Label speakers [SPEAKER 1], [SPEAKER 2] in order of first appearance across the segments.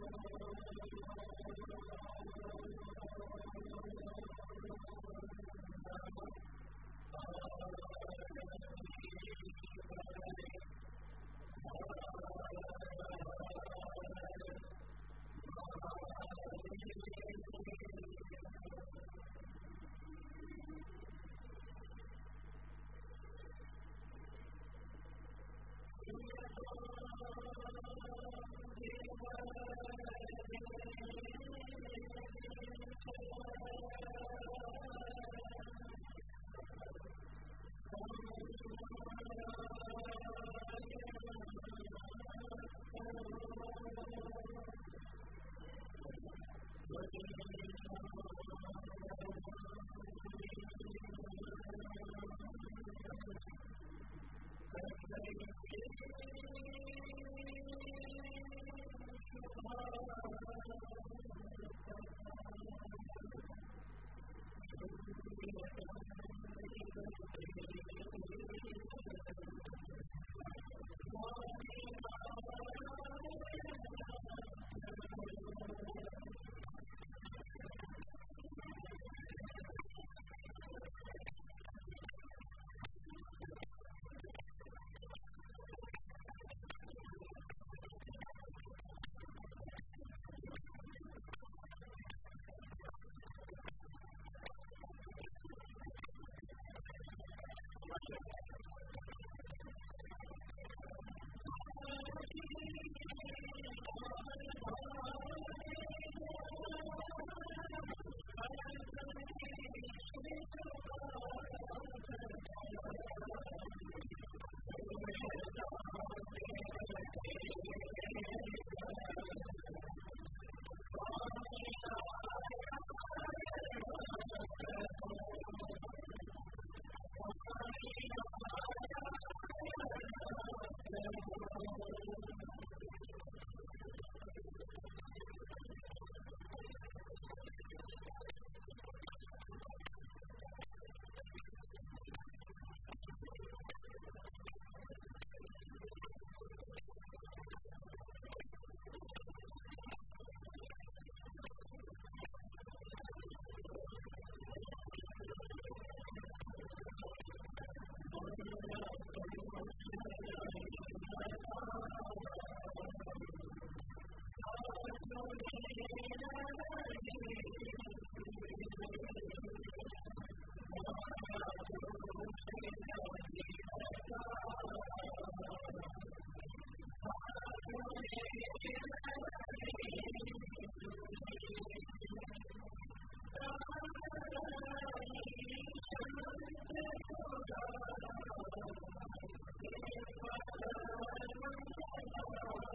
[SPEAKER 1] Thank you.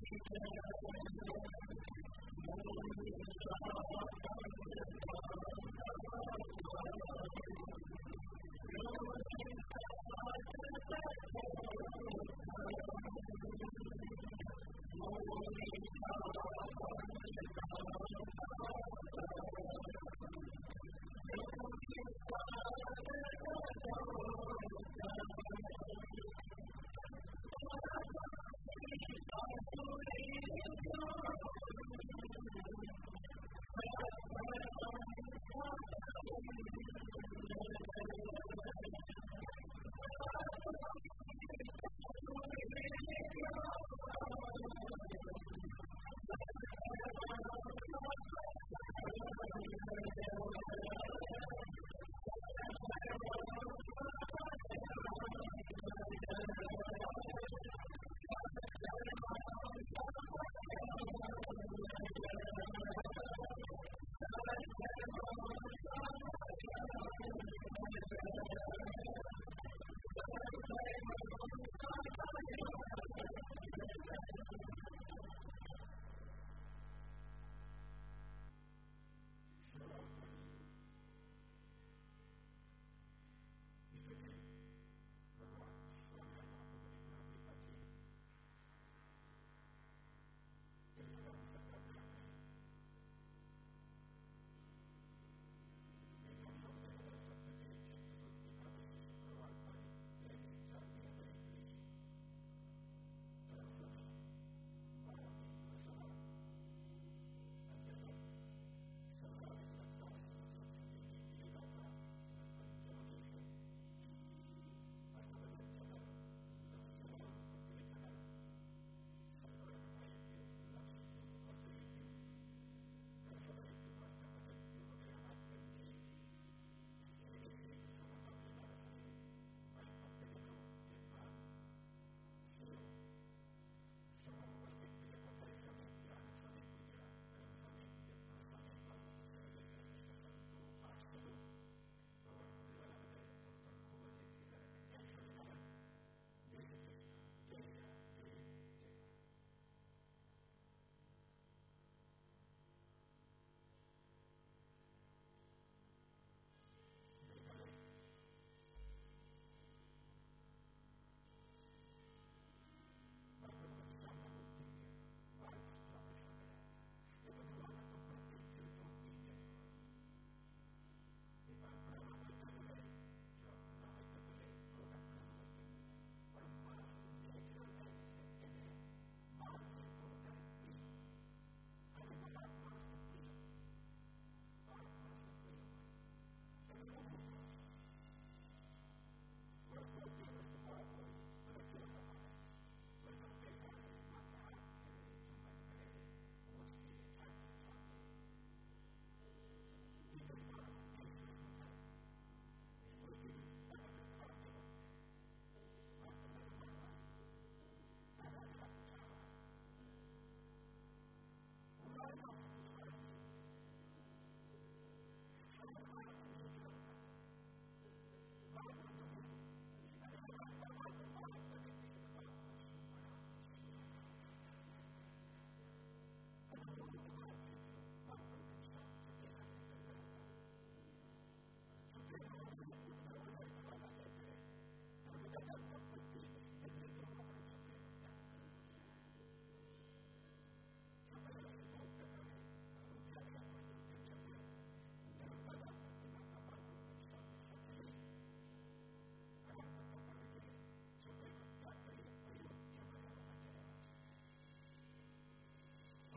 [SPEAKER 1] Thank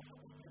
[SPEAKER 1] Thank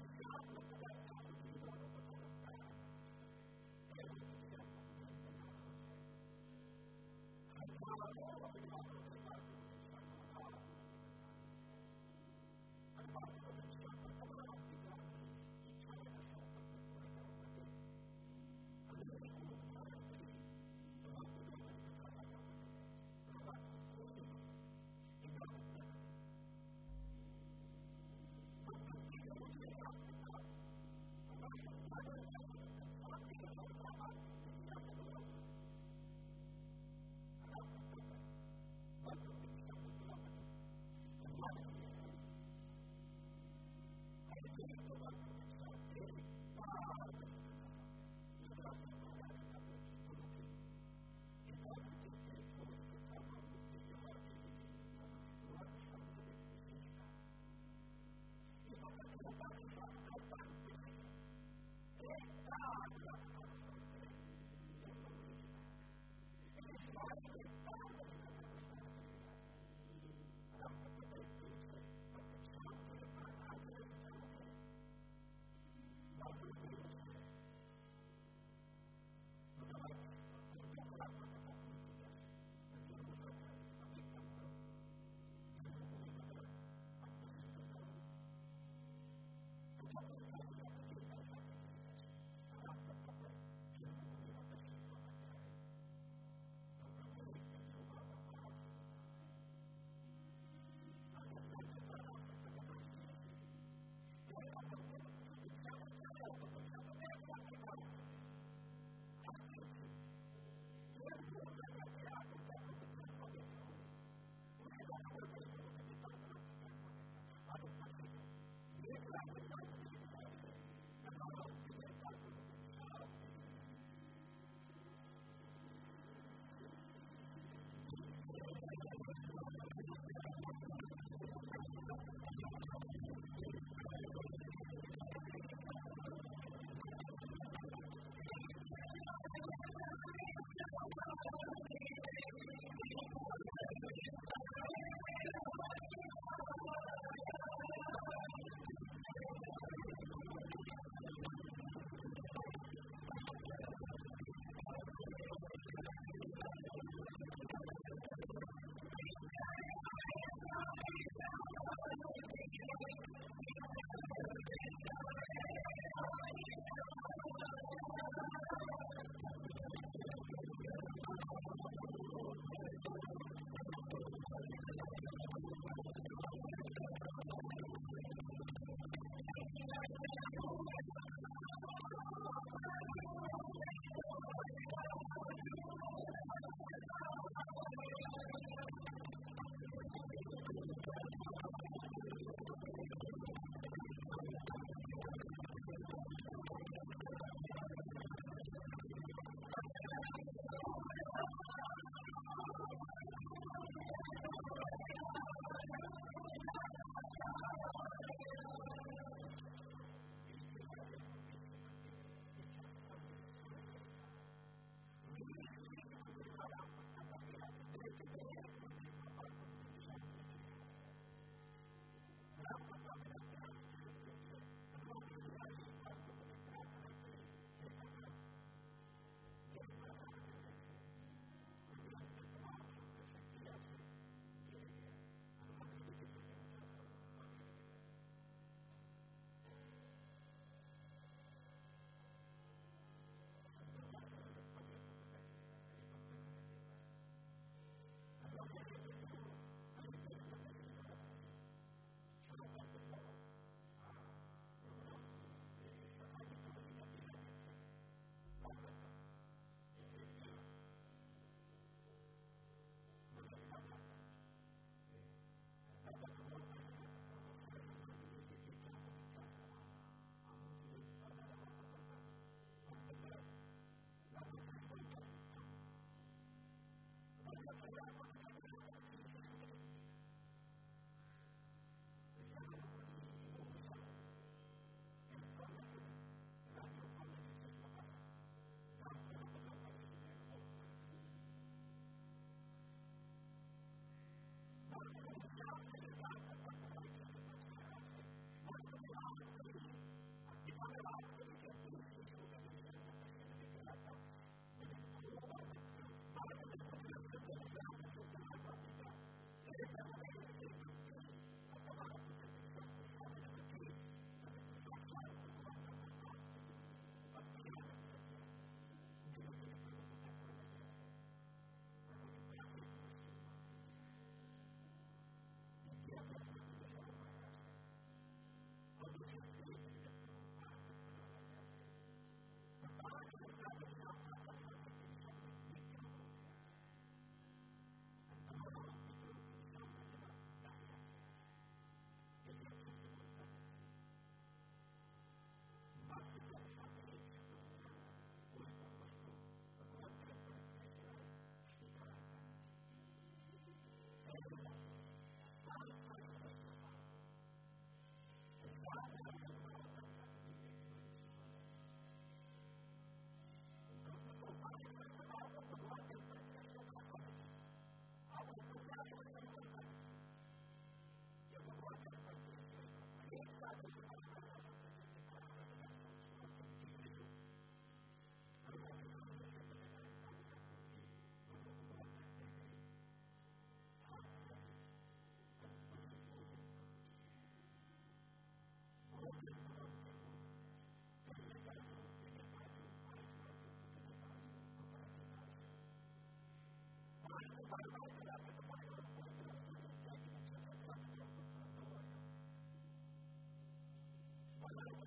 [SPEAKER 1] Thank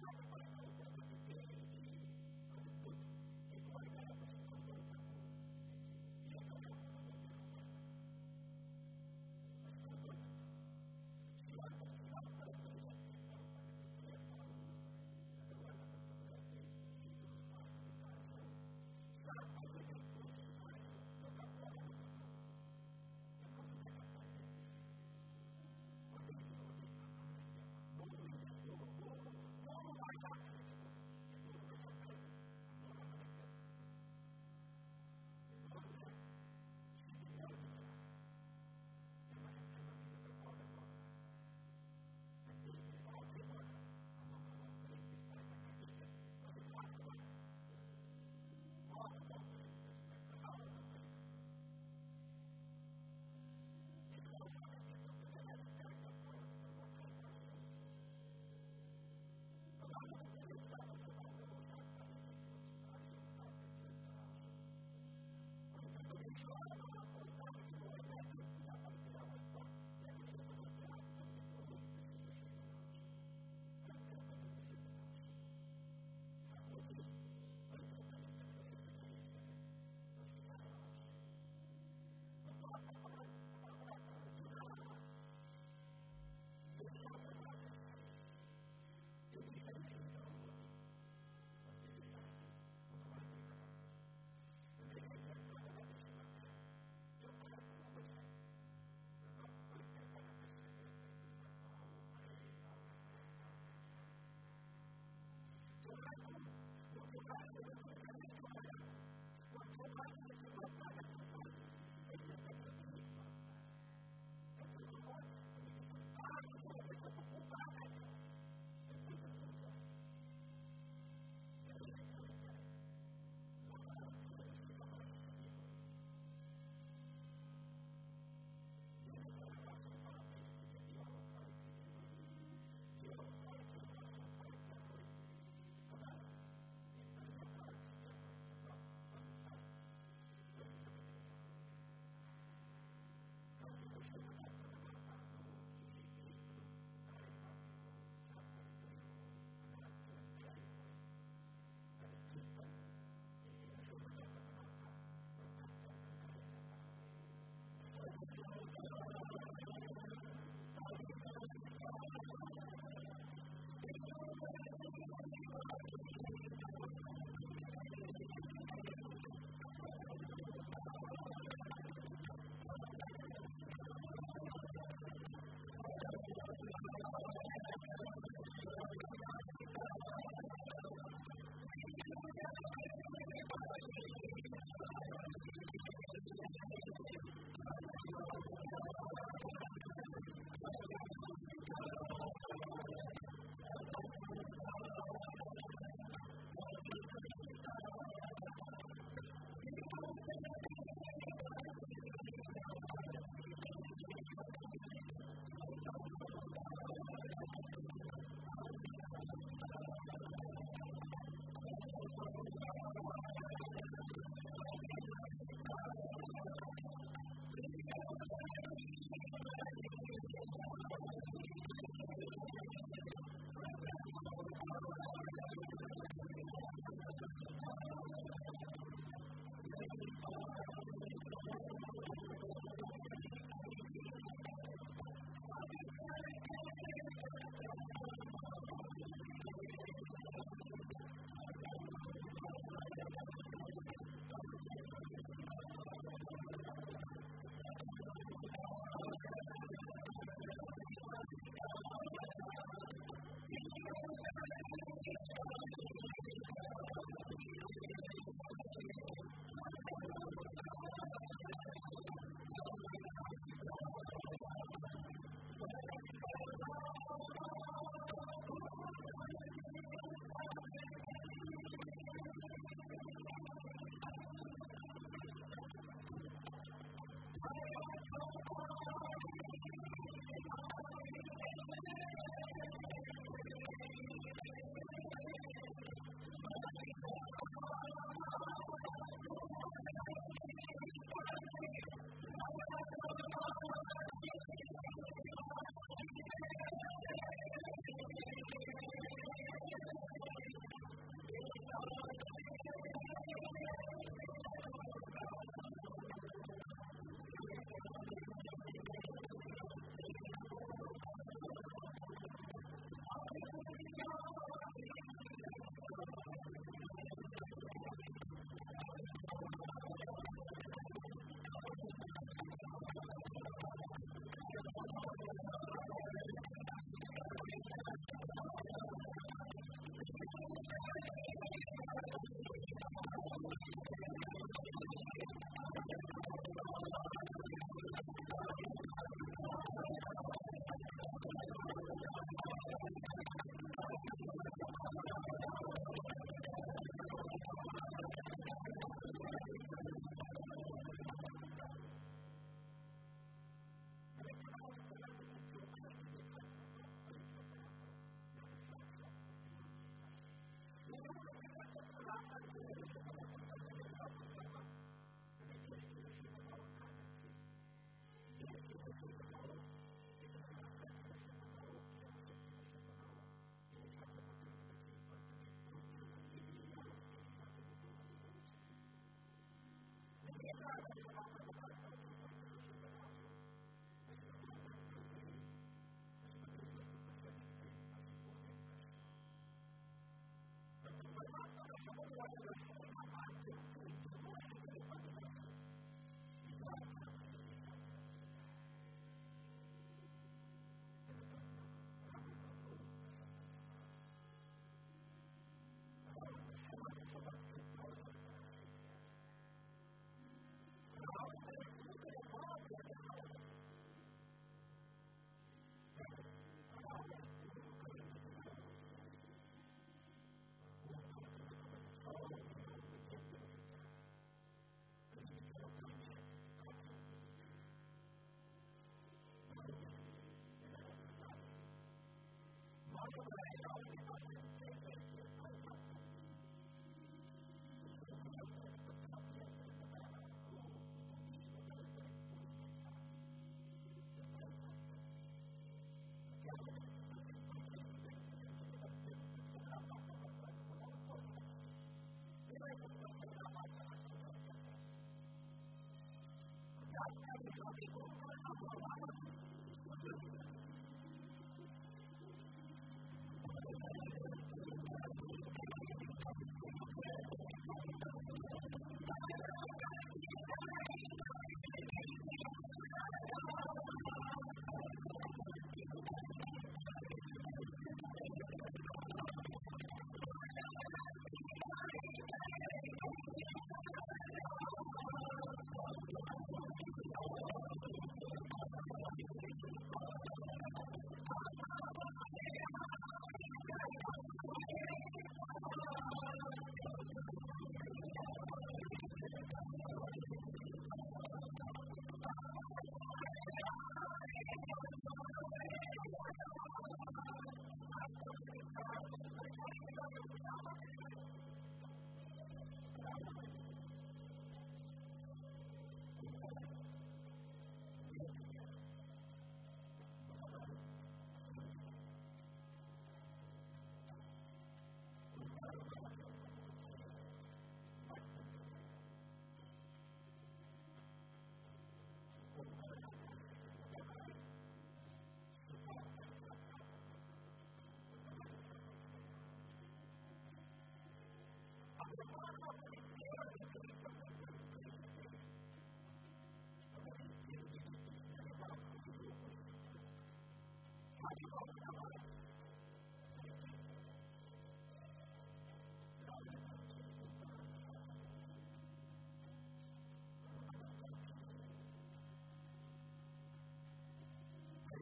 [SPEAKER 1] Thank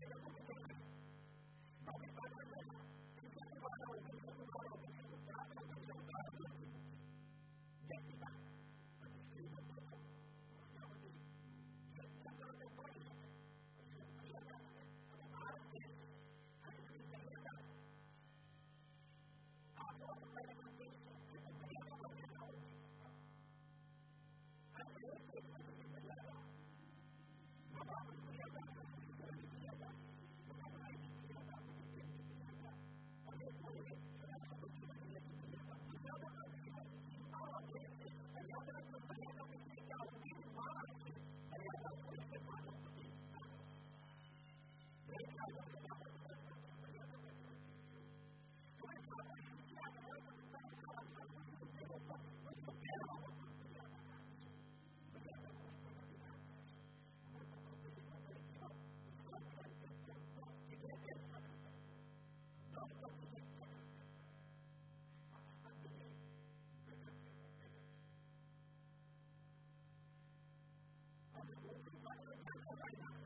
[SPEAKER 1] 这个路径，到底发生了什么？这些不发，我们就不知道。Thank you.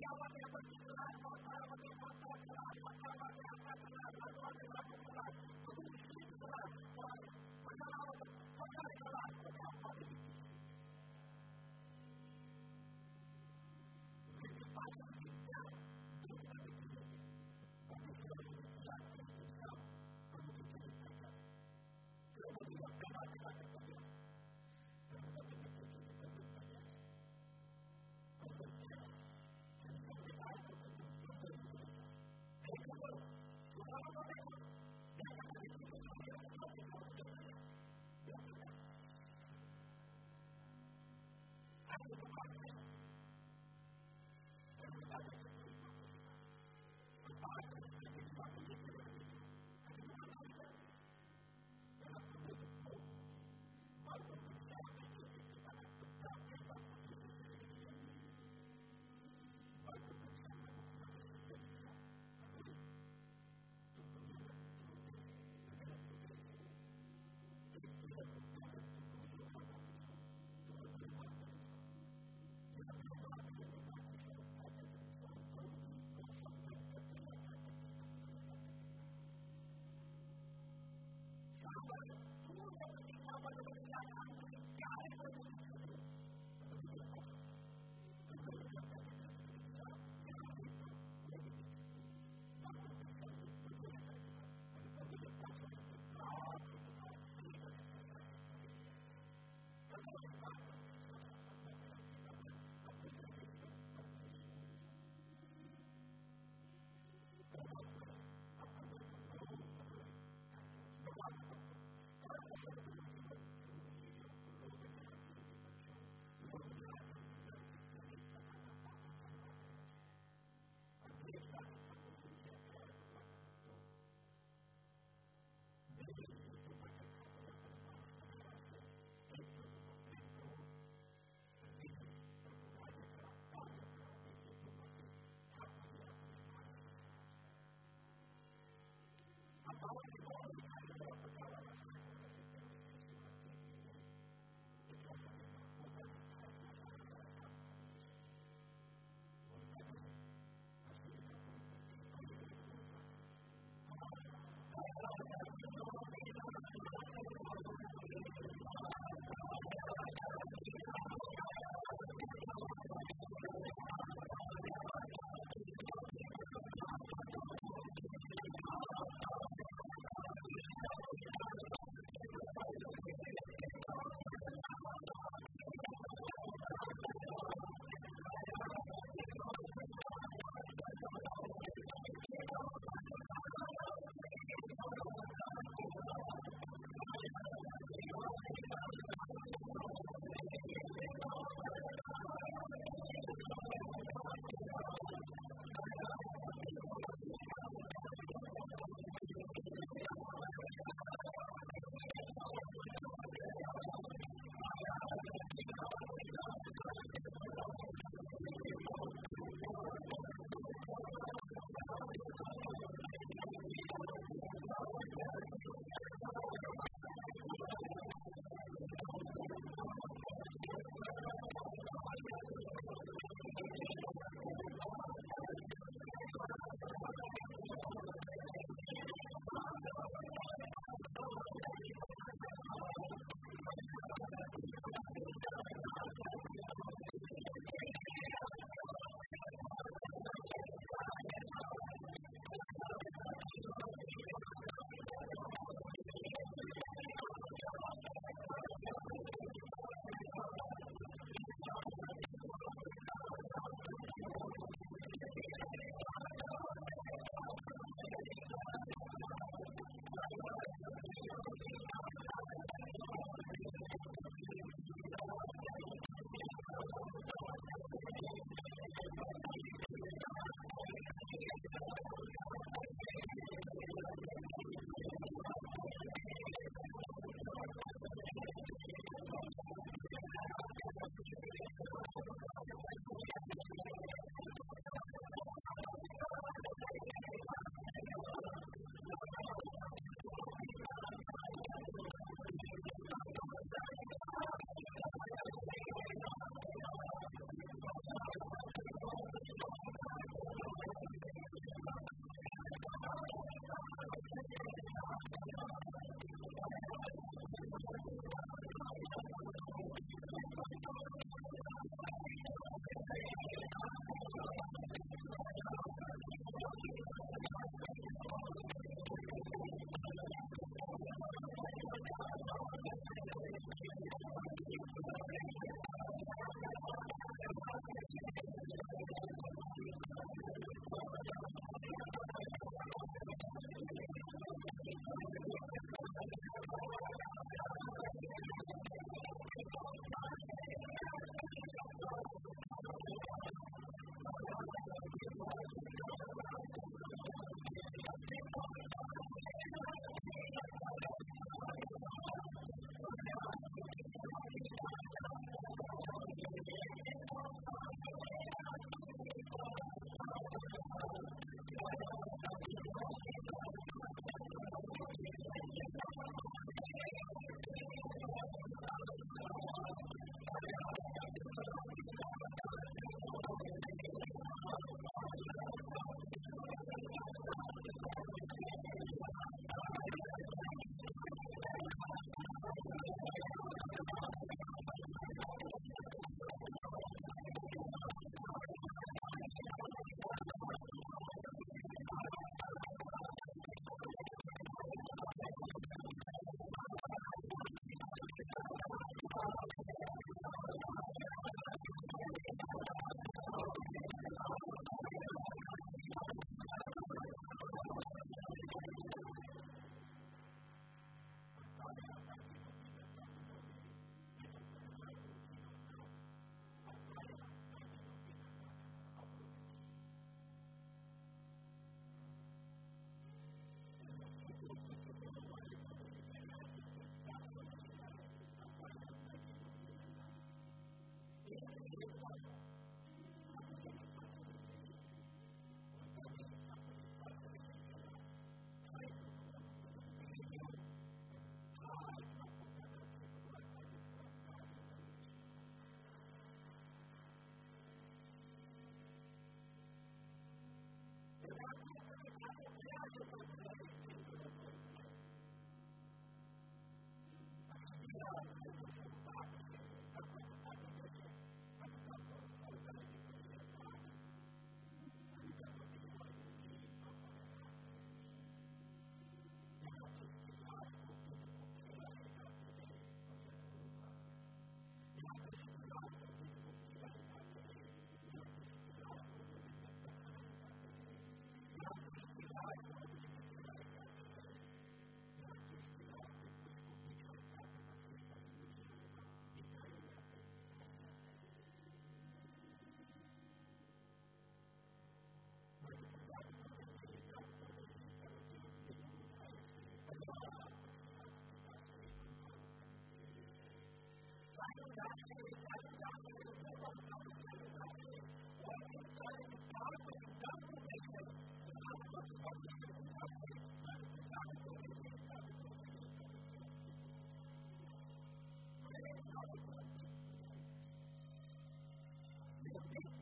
[SPEAKER 1] I want to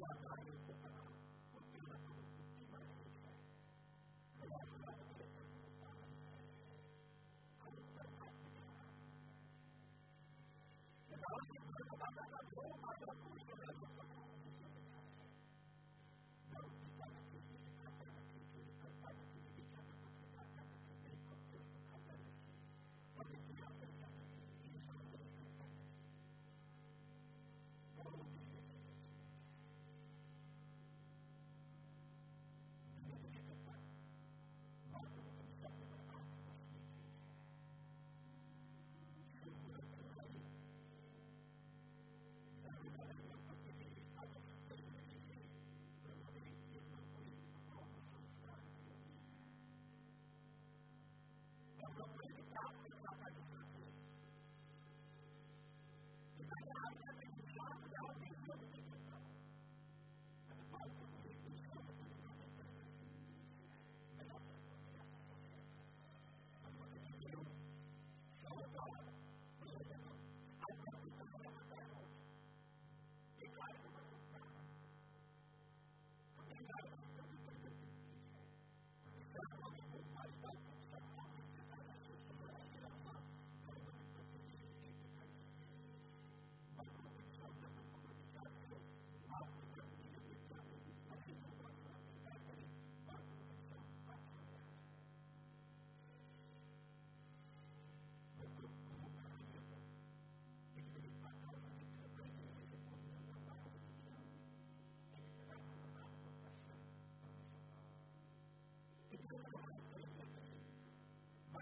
[SPEAKER 1] Thank My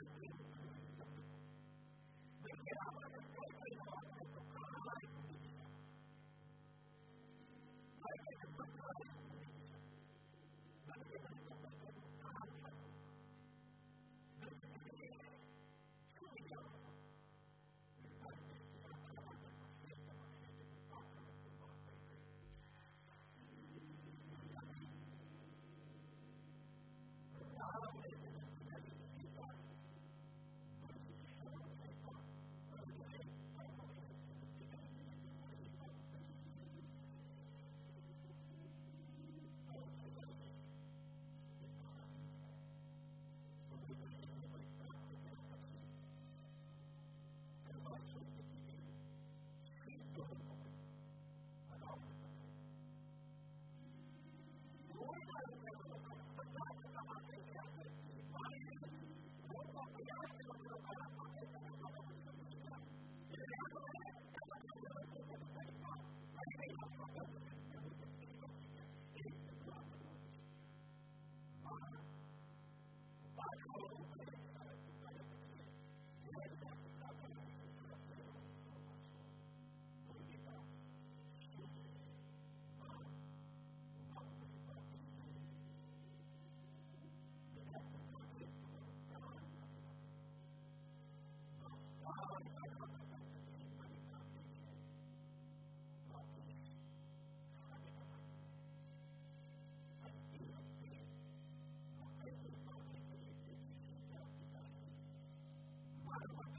[SPEAKER 1] I don't know.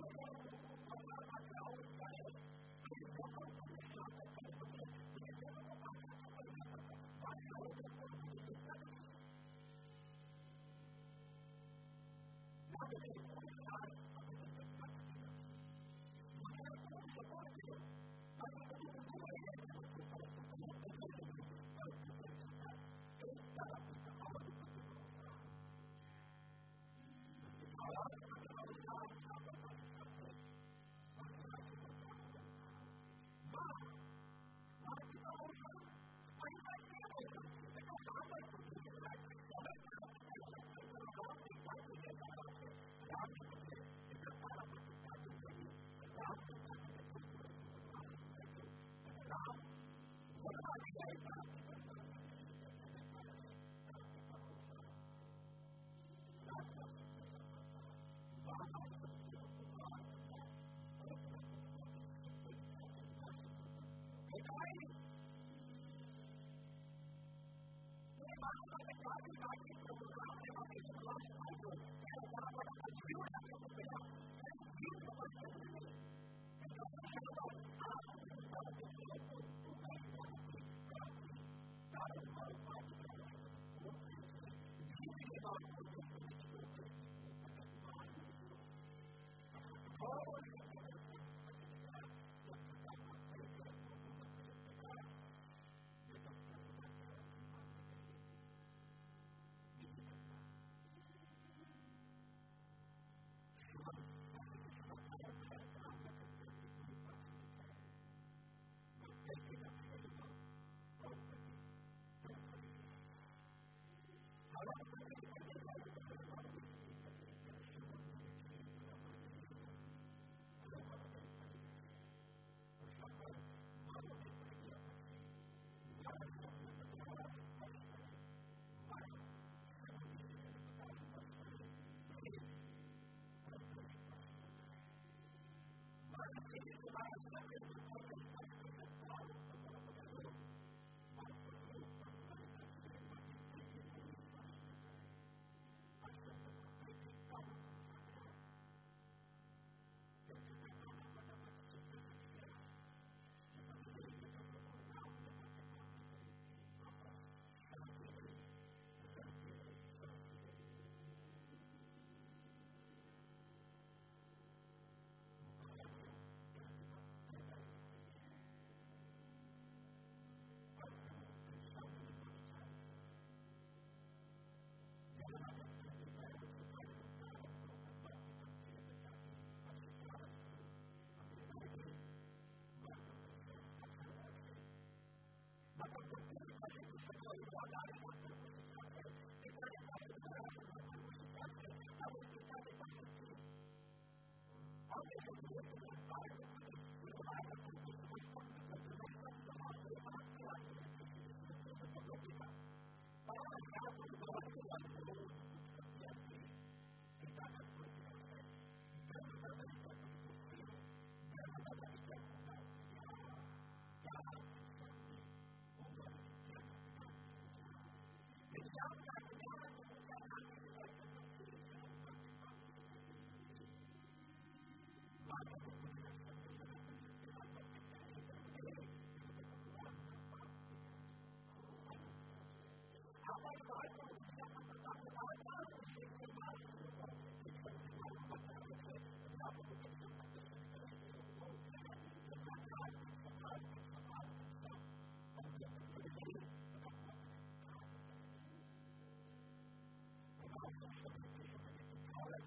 [SPEAKER 1] I'm not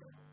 [SPEAKER 1] Amen.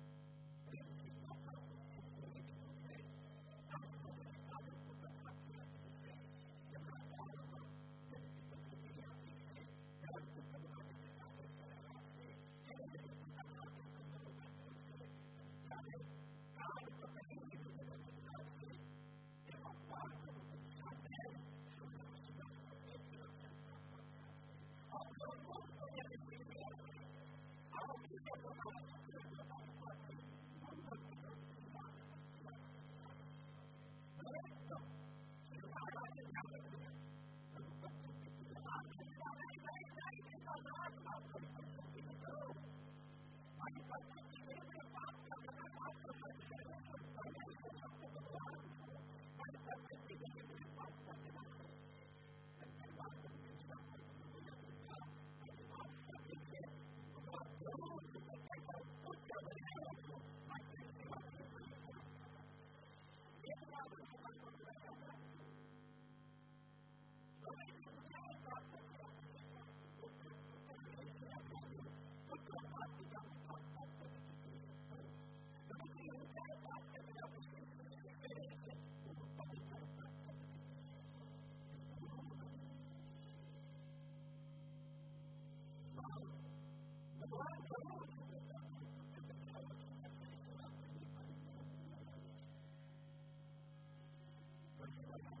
[SPEAKER 1] Thank you.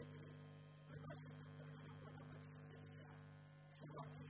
[SPEAKER 1] Thank you.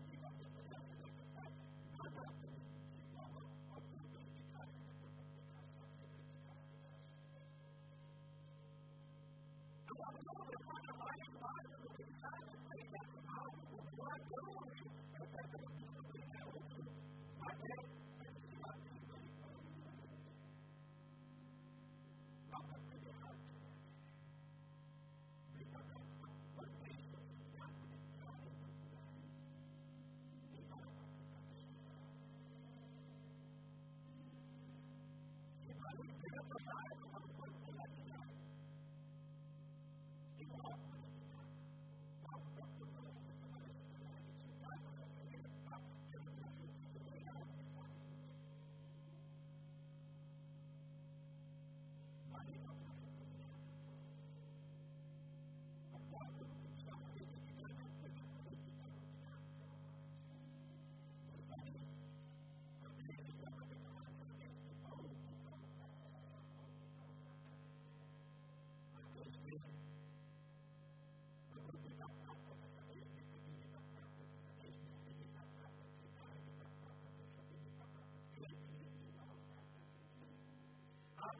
[SPEAKER 1] Thank you.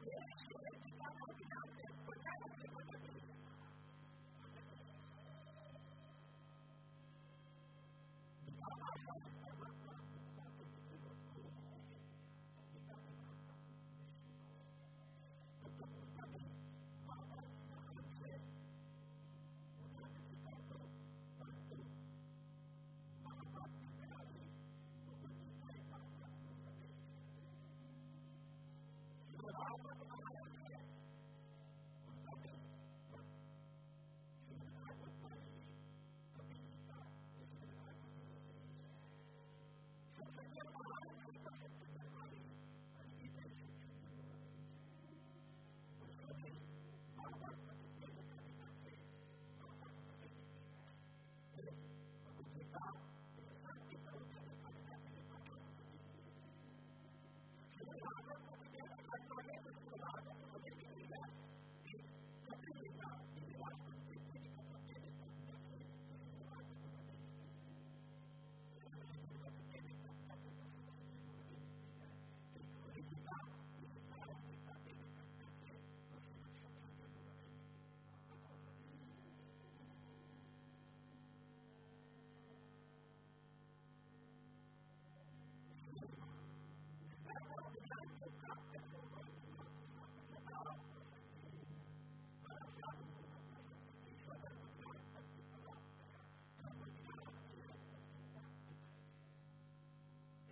[SPEAKER 1] Yeah. God.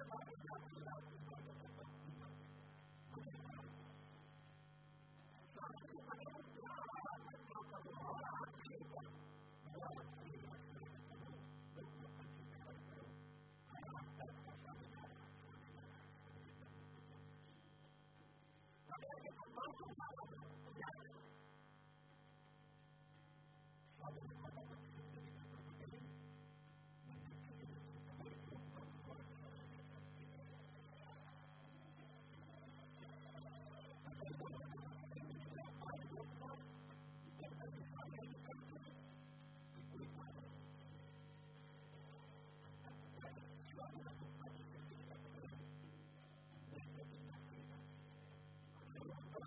[SPEAKER 1] Thank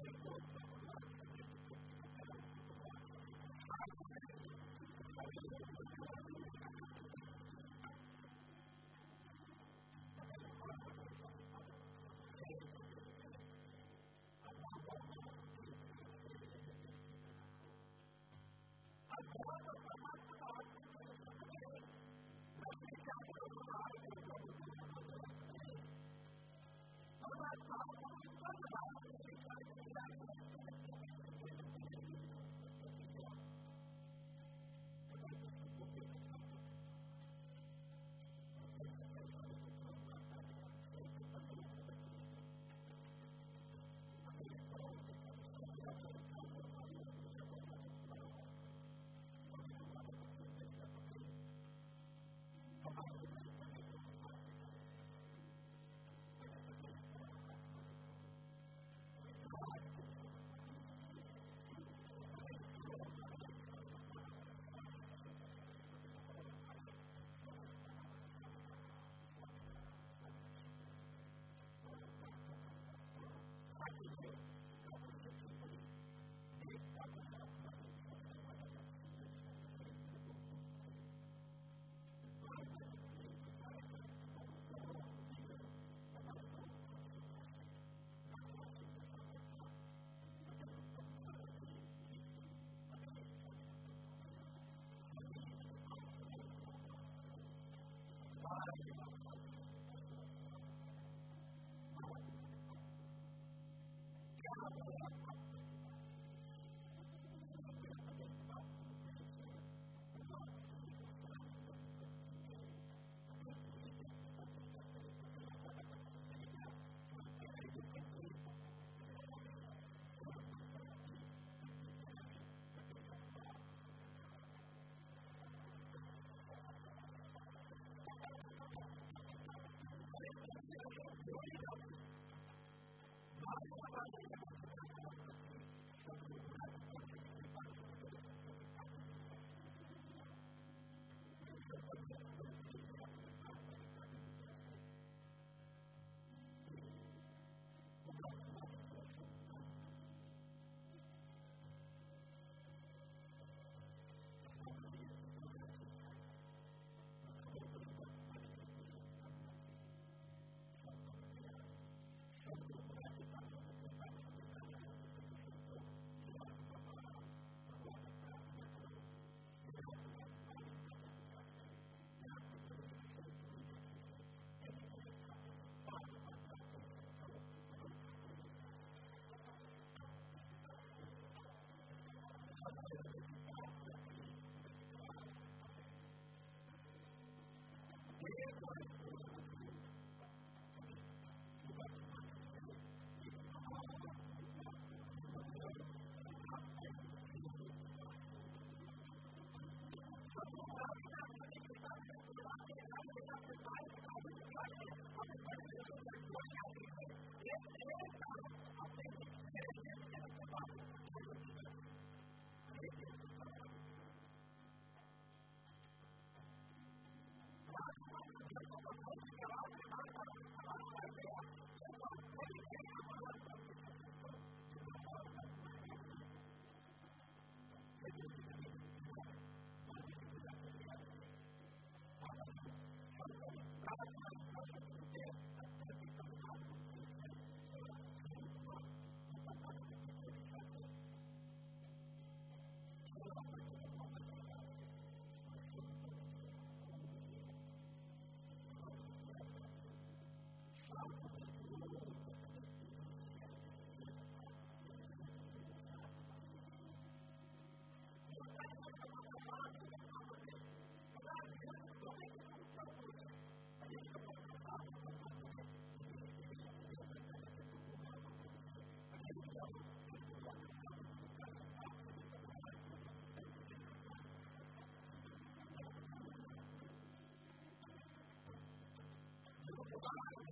[SPEAKER 1] the fourth Lord. alive.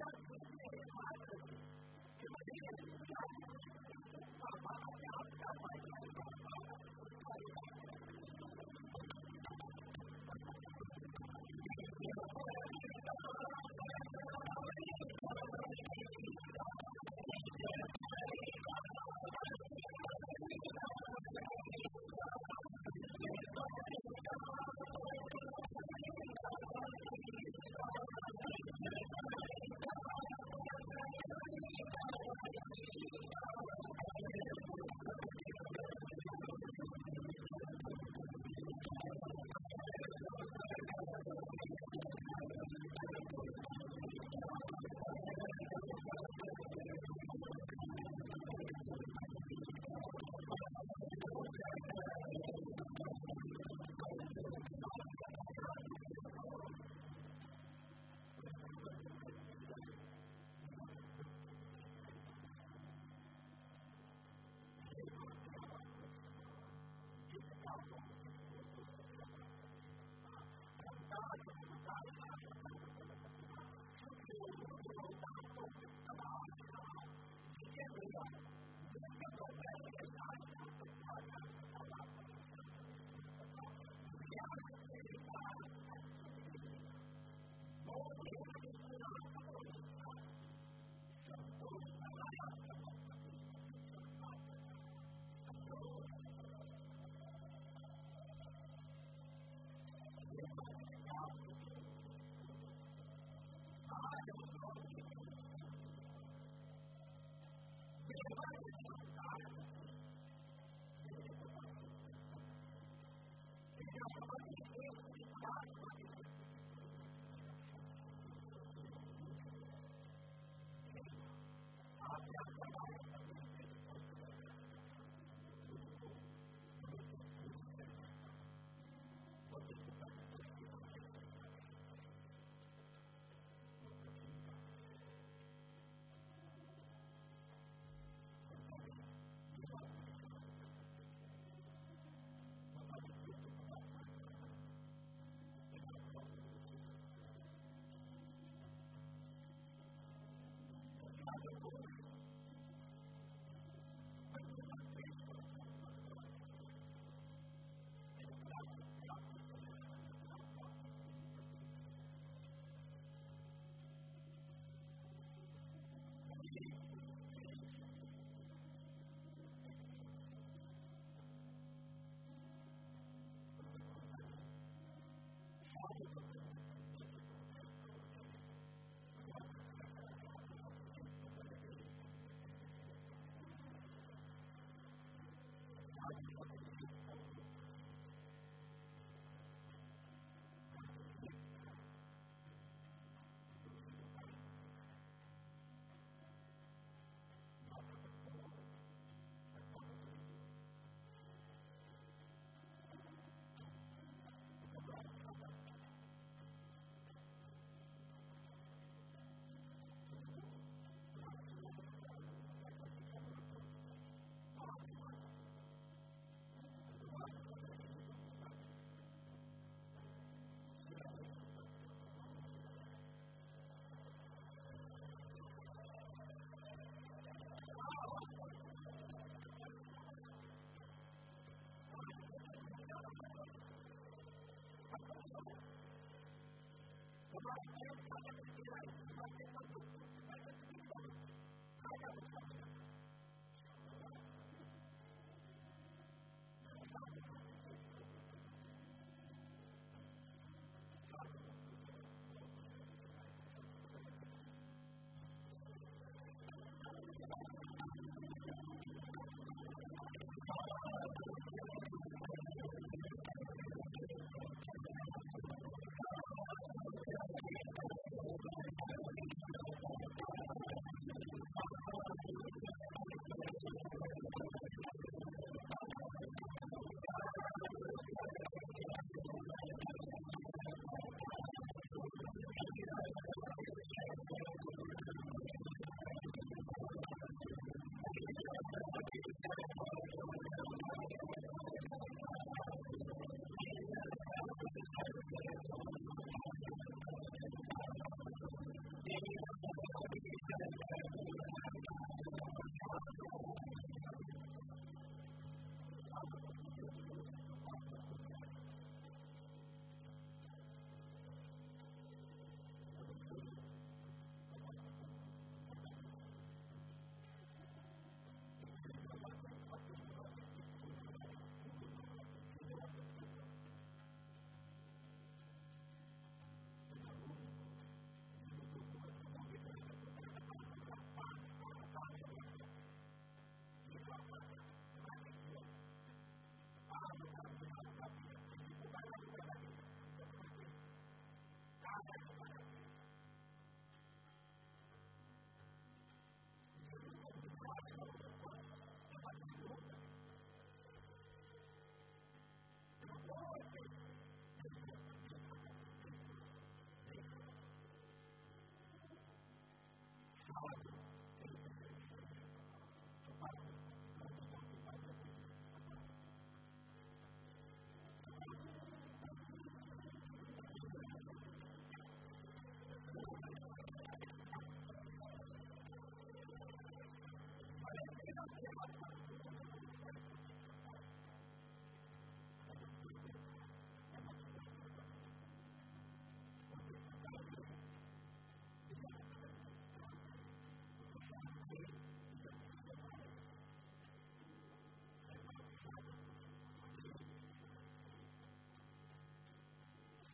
[SPEAKER 1] Thank 来吧，来，trying to get a plan to do it. the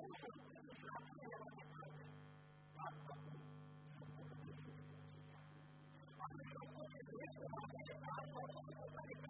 [SPEAKER 1] Thank you.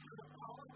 [SPEAKER 1] Thank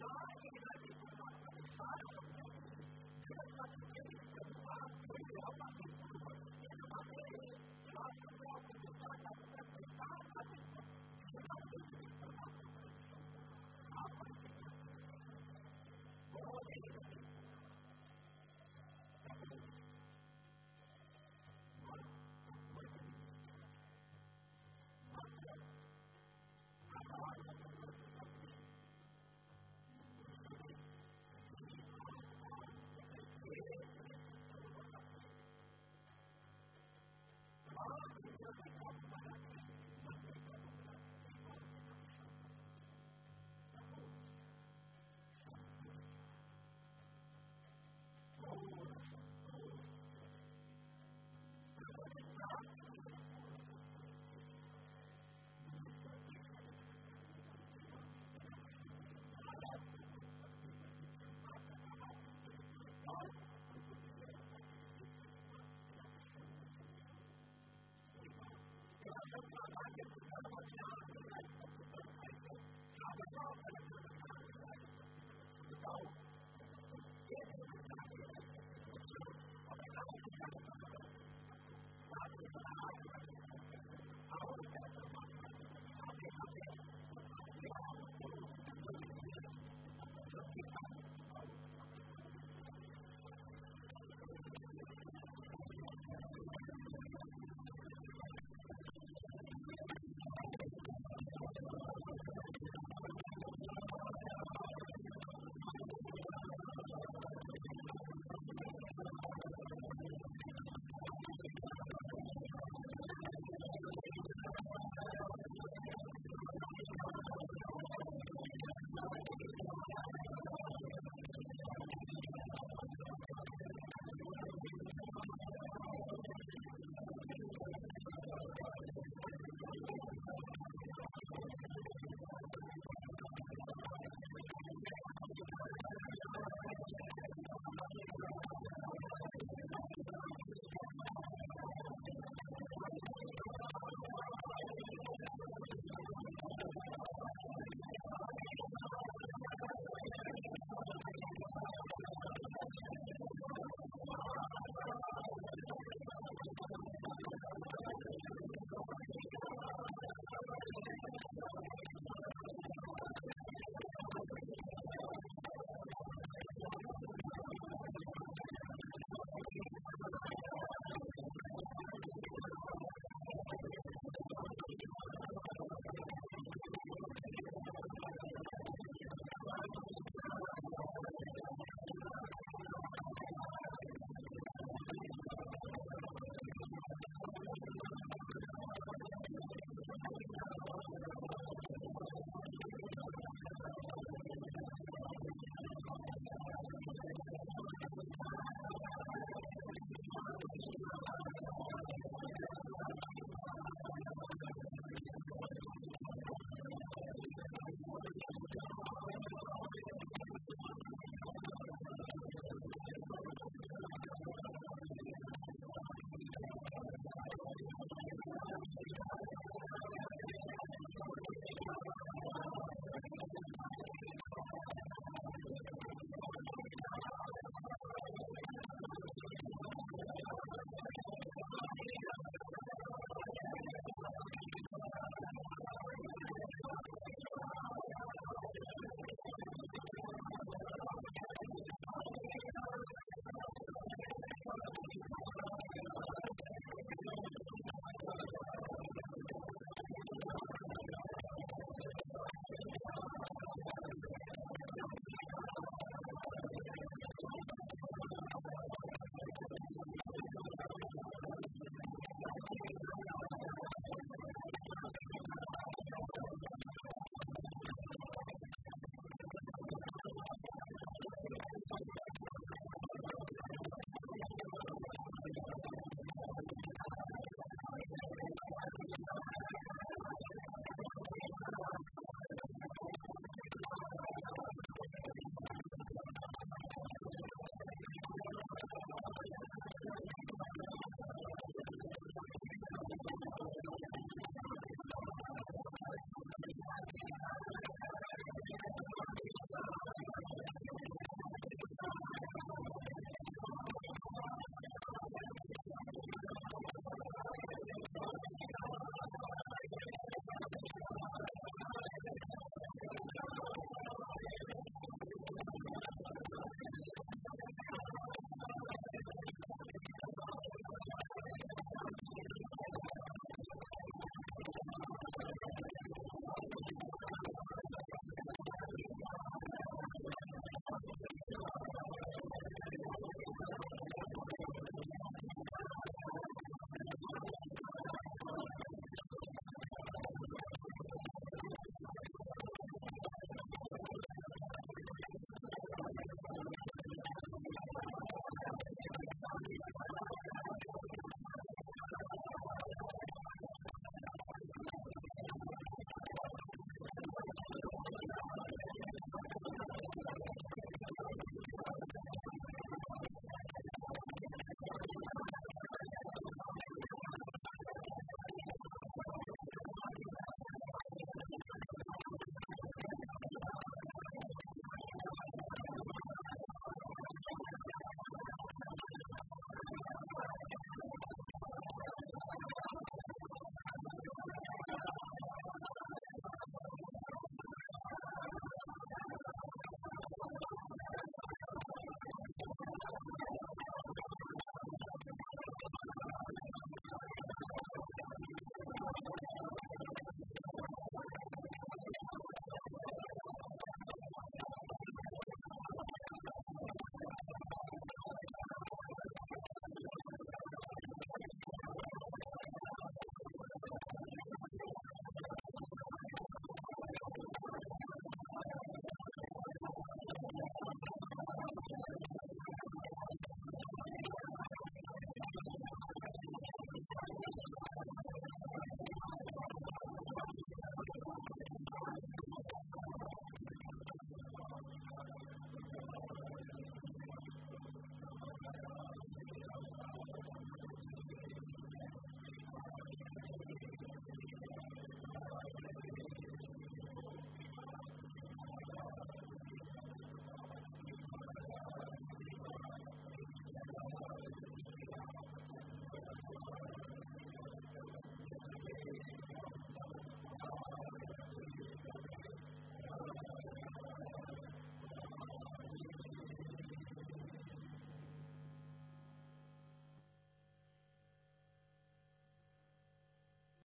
[SPEAKER 1] God